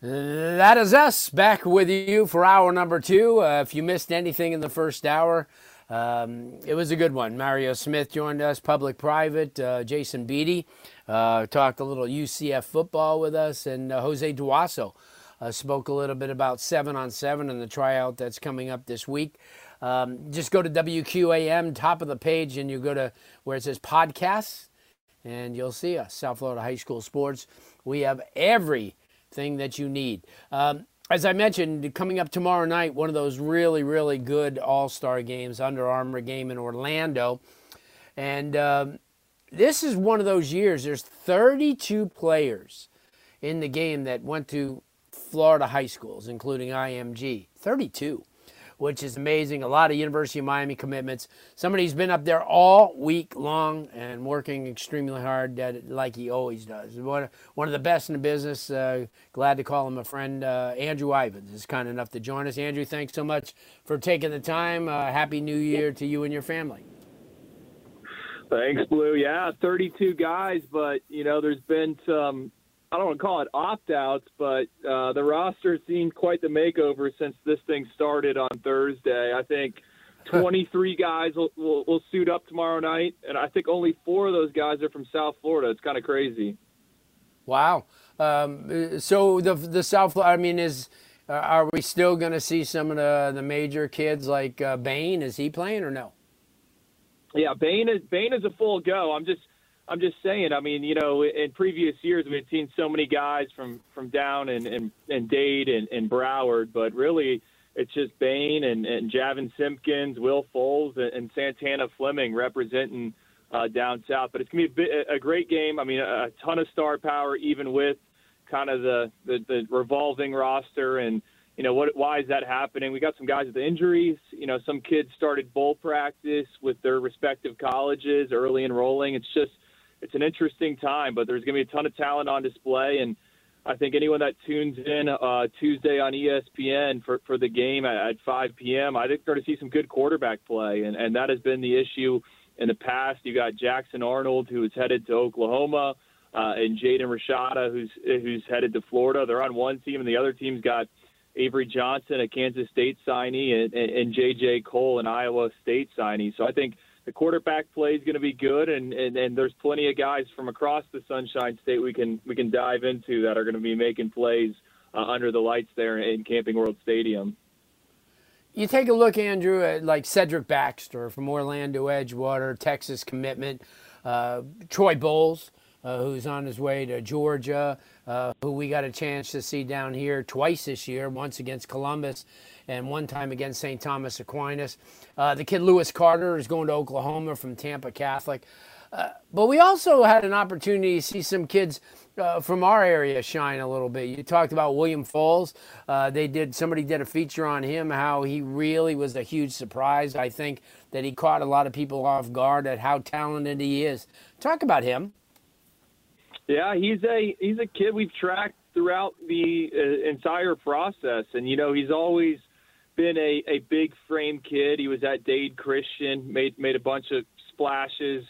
That is us back with you for hour number two. Uh, if you missed anything in the first hour, um, it was a good one. Mario Smith joined us, public private. Uh, Jason Beatty uh, talked a little UCF football with us, and uh, Jose Duaso uh, spoke a little bit about seven on seven and the tryout that's coming up this week. Um, just go to WQAM, top of the page, and you go to where it says podcasts, and you'll see us, South Florida High School Sports. We have every thing that you need. Um, as I mentioned, coming up tomorrow night, one of those really, really good All Star games, Under Armour game in Orlando. And um, this is one of those years, there's 32 players in the game that went to Florida high schools, including IMG. 32 which is amazing. A lot of University of Miami commitments. Somebody's been up there all week long and working extremely hard like he always does. One, one of the best in the business. Uh, glad to call him a friend. Uh, Andrew Ivins is kind enough to join us. Andrew, thanks so much for taking the time. Uh, Happy New Year to you and your family. Thanks, Blue. Yeah, 32 guys, but you know, there's been some I don't want to call it opt outs, but uh, the roster has seen quite the makeover since this thing started on Thursday. I think 23 guys will, will, will suit up tomorrow night, and I think only four of those guys are from South Florida. It's kind of crazy. Wow. Um, so the the South, Florida, I mean, is uh, are we still going to see some of the the major kids like uh, Bain? Is he playing or no? Yeah, Bain is Bain is a full go. I'm just I'm just saying. I mean, you know, in previous years we had seen so many guys from from down and and, and Dade and, and Broward, but really it's just Bain and, and Javin Simpkins, Will Fowles, and, and Santana Fleming representing uh, down south. But it's gonna be a, bit, a great game. I mean, a, a ton of star power, even with kind of the, the the revolving roster and you know what why is that happening we got some guys with injuries you know some kids started bowl practice with their respective colleges early enrolling it's just it's an interesting time, but there's going to be a ton of talent on display. And I think anyone that tunes in uh, Tuesday on ESPN for, for the game at, at 5 p.m., I think they're going to see some good quarterback play. And, and that has been the issue in the past. You got Jackson Arnold, who is headed to Oklahoma, uh, and Jaden Rashada, who's, who's headed to Florida. They're on one team, and the other team's got Avery Johnson, a Kansas State signee, and, and, and J.J. Kohl, an Iowa State signee. So I think – the quarterback play is going to be good, and, and and there's plenty of guys from across the Sunshine State we can we can dive into that are going to be making plays uh, under the lights there in Camping World Stadium. You take a look, Andrew, at like Cedric Baxter from Orlando Edgewater, Texas commitment, uh, Troy Bowles, uh, who's on his way to Georgia, uh, who we got a chance to see down here twice this year, once against Columbus and one time against St. Thomas Aquinas. Uh, the kid Lewis Carter is going to Oklahoma from Tampa Catholic. Uh, but we also had an opportunity to see some kids uh, from our area shine a little bit. You talked about William Fowles. Uh, they did somebody did a feature on him, how he really was a huge surprise. I think that he caught a lot of people off guard at how talented he is. Talk about him. Yeah, he's a he's a kid we've tracked throughout the uh, entire process, and you know he's always been a, a big frame kid. He was at Dade Christian, made made a bunch of splashes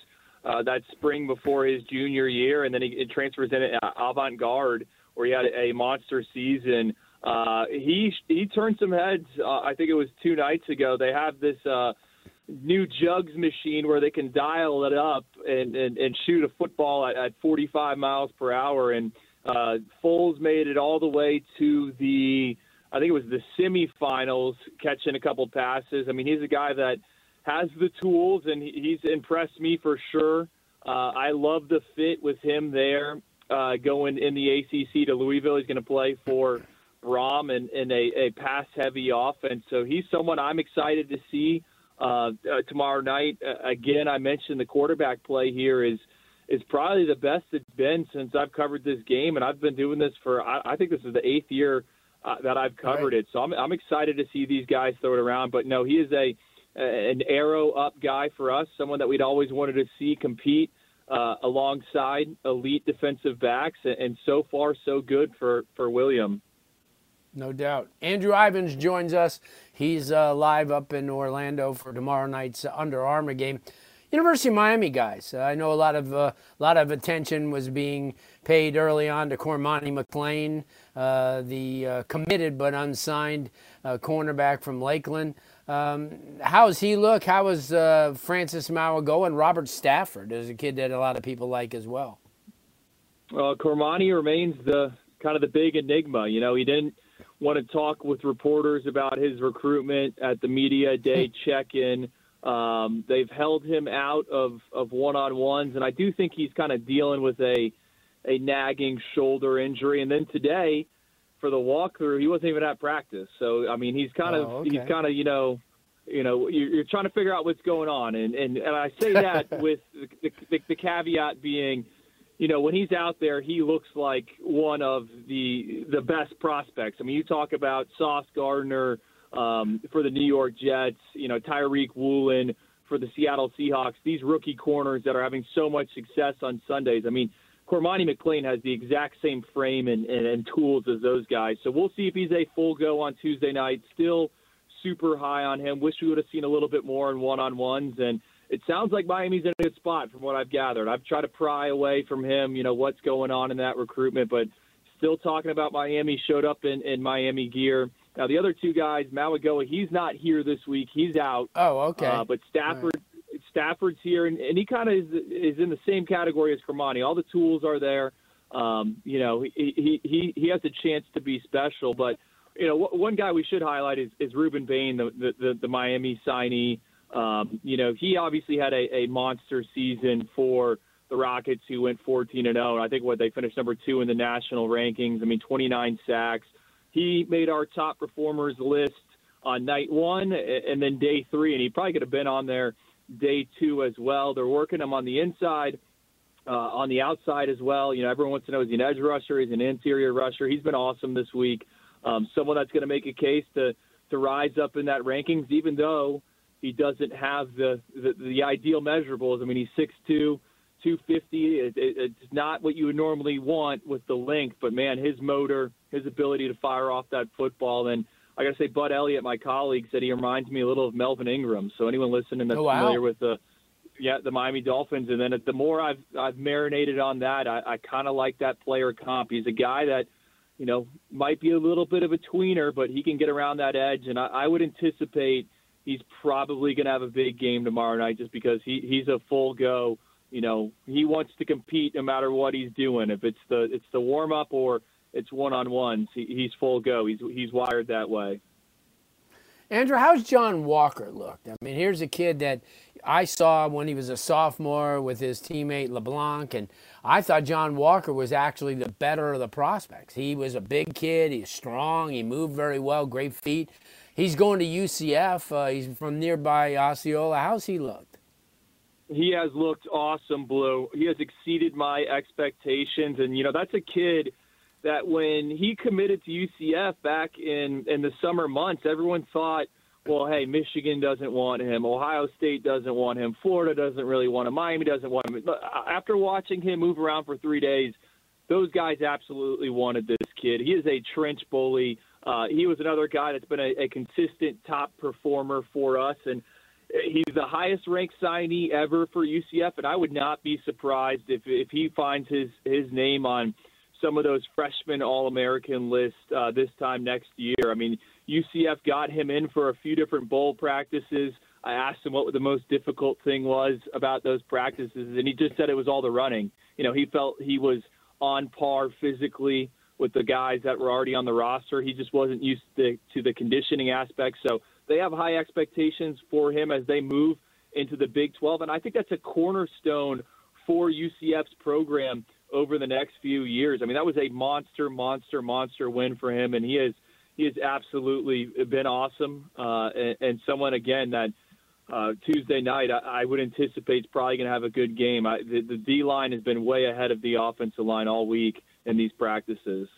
uh, that spring before his junior year, and then he, he transfers in at Avant Garde, where he had a monster season. Uh, he he turned some heads. Uh, I think it was two nights ago. They have this uh, new jugs machine where they can dial it up and, and, and shoot a football at, at 45 miles per hour. And uh, Fowles made it all the way to the, I think it was the semifinals, catching a couple passes. I mean, he's a guy that has the tools, and he's impressed me for sure. Uh, I love the fit with him there, uh, going in the ACC to Louisville. He's going to play for Brohm and in, in a, a pass-heavy offense. So he's someone I'm excited to see uh, tomorrow night. Uh, again, I mentioned the quarterback play here is is probably the best it's been since I've covered this game, and I've been doing this for I, I think this is the eighth year uh, that I've covered right. it. So I'm I'm excited to see these guys throw it around. But no, he is a an arrow up guy for us, someone that we'd always wanted to see compete. Uh, alongside elite defensive backs, and so far so good for for William. No doubt. Andrew Ivins joins us. He's uh, live up in Orlando for tomorrow night's Under Armour game. University of Miami guys. I know a lot of uh, lot of attention was being paid early on to Cormani McClain, uh, the uh, committed but unsigned cornerback from Lakeland. Um, how does he look? How is uh, Francis Mauigoa going? Robert Stafford? Is a kid that a lot of people like as well. Well, Cormani remains the kind of the big enigma. You know, he didn't want to talk with reporters about his recruitment at the media day check-in. Um, they've held him out of, of one-on-ones, and I do think he's kind of dealing with a a nagging shoulder injury. And then today, for the walkthrough, he wasn't even at practice. So I mean, he's kind of oh, okay. he's kind of you know you know you're, you're, trying to figure out what's going on, and and, and I say that with the, the, the caveat being you know, when he's out there, he looks like one of the the best prospects. I mean, you talk about Sauce Gardner um, for the New York Jets, you know, Tariq Woolen for the Seattle Seahawks. These rookie corners that are having so much success on Sundays. I mean, Cormani McClain has the exact same frame and, and, and tools as those guys. So we'll see if he's a full go on Tuesday night. Still super high on him. Wish we would have seen a little bit more in one on ones and it sounds like Miami's in a good spot from what I've gathered. I've tried to pry away from him, you know, what's going on in that recruitment, but still talking about Miami showed up in, in Miami gear. Now the other two guys, Mauigoa, he's not here this week. He's out. Oh, okay. Uh, but Stafford, right. Stafford's here, and, and he kind of is, is in the same category as Cormani. All the tools are there. Um, you know, he, he he he has a chance to be special. But you know, one guy we should highlight is, is Rueben Bain, the, the the Miami signee. Um, you know, he obviously had a, a monster season for the Rockets, who went 14 and 0. I think what they finished number two in the national rankings. I mean, 29 sacks. He made our top performers list on night one and then day three, and he probably could have been on there day two as well. They're working him on the inside, uh, on the outside as well. You know, everyone wants to know is he an edge rusher? He's an interior rusher. He's been awesome this week. Um, someone that's going to make a case to to rise up in that rankings, even though he doesn't have the, the, the ideal measurables. I mean, he's 6'2", 250. It, it, it's not what you would normally want with the length, but man, his motor, his ability to fire off that football. And I got to say, Bud Elliott, my colleague, said he reminds me a little of Melvin Ingram. So anyone listening that's oh, wow. familiar with the yeah the Miami Dolphins, and then the more I've I've marinated on that, I, I kind of like that player comp. He's a guy that you know might be a little bit of a tweener, but he can get around that edge, and I, I would anticipate he's probably going to have a big game tomorrow night just because he he's a full go. You know, he wants to compete no matter what he's doing. If it's the it's the warm up or it's one on ones, he, he's full go. He's he's wired that way. Andrew, how's John Walker looked? I mean, here's a kid that I saw when he was a sophomore with his teammate LeBlanc, and I thought John Walker was actually the better of the prospects. He was a big kid, he's strong, he moved very well, great feet. He's going to UCF. Uh, he's from nearby Osceola. How's he looked? he has looked awesome, Blue. He has exceeded my expectations, and you know that's a kid that when he committed to UCF back in in the summer months, everyone thought, well, hey, Michigan doesn't want him, Ohio State doesn't want him, Florida doesn't really want him, Miami doesn't want him. But after watching him move around for three days, those guys absolutely wanted this kid. He is a trench bully. Uh, he was another guy that's been a, a consistent top performer for us, and he's the highest ranked signee ever for UCF. And I would not be surprised if if he finds his his name on some of those freshman All American lists uh, this time next year. I mean, UCF got him in for a few different bowl practices. I asked him what the most difficult thing was about those practices, and he just said it was all the running. You know, he felt he was on par physically with the guys that were already on the roster. He just wasn't used to, to the conditioning aspect. So they have high expectations for him as they move into the Big 12, and I think that's a cornerstone for UCF's program over the next few years. I mean, that was a monster, monster, monster win for him, and he has he has absolutely been awesome. Uh, and, and someone again that uh, Tuesday night I, I would anticipate is probably going to have a good game. I, the, the D line has been way ahead of the offensive line all week in these practices.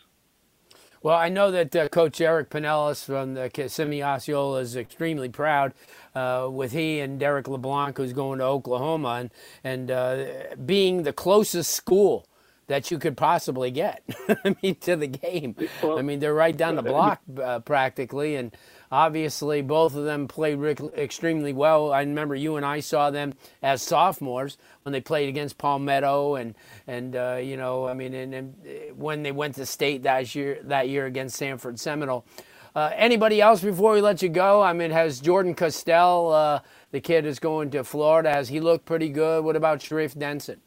Well, I know that uh, Coach Eric Pinellas from the Kissimmee Osceola is extremely proud uh, with he and Derek LeBlanc, who's going to Oklahoma, and, and uh, being the closest school that you could possibly get. I mean, to the game. Well, I mean, they're right down the block uh, practically, and obviously both of them played extremely well. I remember you and I saw them as sophomores when they played against Palmetto, and and uh, you know, I mean, and, and, when they went to state that year that year against Sanford Seminole. Uh, anybody else before we let you go? I mean, has Jordan Castell, uh, the kid is going to Florida, has he looked pretty good? What about Sharif Denson?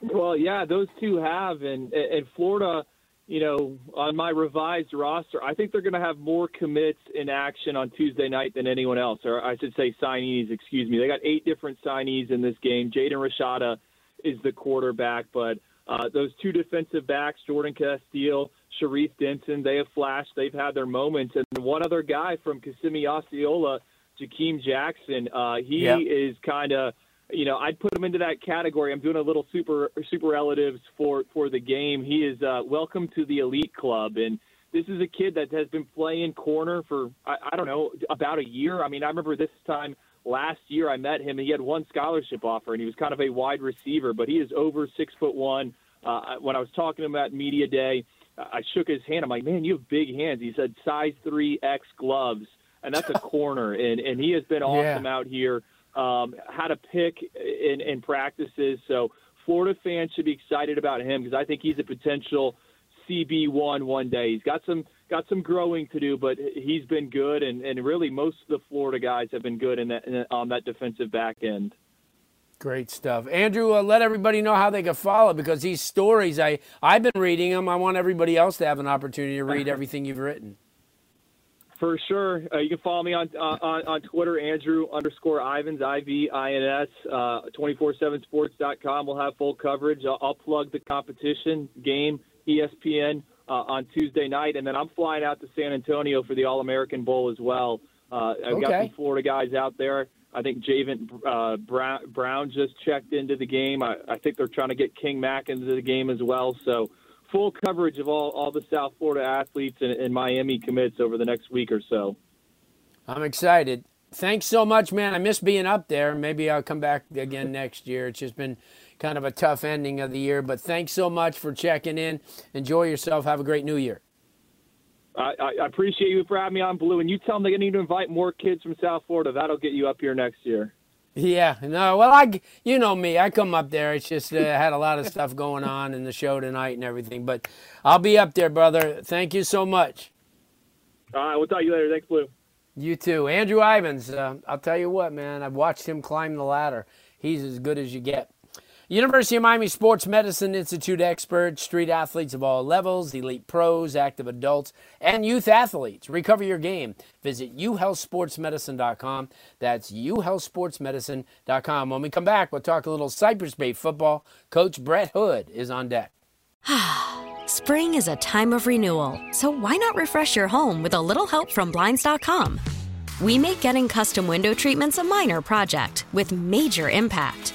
Well, yeah, those two have, and and Florida, you know, on my revised roster, I think they're going to have more commits in action on Tuesday night than anyone else, or I should say signees. Excuse me. They got eight different signees in this game. Jaden Rashada is the quarterback, but uh, those two defensive backs, Jordan Castell, Sharif Denson, they have flashed. They've had their moments, and one other guy from Kissimmee Osceola, Jakeem Jackson. Uh, he yep. is kind of you know, I'd put him into that category. I'm doing a little super super relatives for for the game. He is uh, welcome to the elite club, and this is a kid that has been playing corner for I, I don't know about a year. I mean, I remember this time last year I met him. and He had one scholarship offer, and he was kind of a wide receiver, but he is over six foot one. Uh, when I was talking to him at media day, I shook his hand. I'm like, man, you have big hands. He said size three X gloves, and that's a corner, and and he has been awesome yeah. out here um, how to pick in, in practices. So Florida fans should be excited about him because I think he's a potential CB one one day. He's got some got some growing to do, but he's been good, and, and really most of the Florida guys have been good in that in, on that defensive back end. Great stuff, Andrew. Uh, let everybody know how they can follow because these stories I I've been reading them. I want everybody else to have an opportunity to read everything you've written. For sure. Uh, you can follow me on, uh, on on Twitter, Andrew underscore Ivins, I V I N S, 247sports.com. We'll have full coverage. I'll, I'll plug the competition game, ESPN, uh, on Tuesday night. And then I'm flying out to San Antonio for the All American Bowl as well. Uh, I've okay. got some Florida guys out there. I think Javin uh, Brown, Brown just checked into the game. I, I think they're trying to get King Mack into the game as well. So full coverage of all, all the South Florida athletes and, and Miami commits over the next week or so. I'm excited. Thanks so much, man. I miss being up there. Maybe I'll come back again next year. It's just been kind of a tough ending of the year, but thanks so much for checking in. Enjoy yourself. Have a great new year. I, I appreciate you for having me on Blue, and you tell them they need to invite more kids from South Florida. That'll get you up here next year. Yeah, no, well, I, you know me, I come up there. It's just uh, had a lot of stuff going on in the show tonight and everything, but I'll be up there, brother. Thank you so much. All right, we'll talk to you later. Thanks, Blue. You too, Andrew Ivins. Uh, I'll tell you what, man. I've watched him climb the ladder. He's as good as you get. University of Miami Sports Medicine Institute experts, street athletes of all levels, elite pros, active adults, and youth athletes. Recover your game. Visit uhealthsportsmedicine.com. That's uhealthsportsmedicine.com. When we come back, we'll talk a little Cypress Bay football. Coach Brett Hood is on deck. Spring is a time of renewal, so why not refresh your home with a little help from Blinds.com? We make getting custom window treatments a minor project with major impact.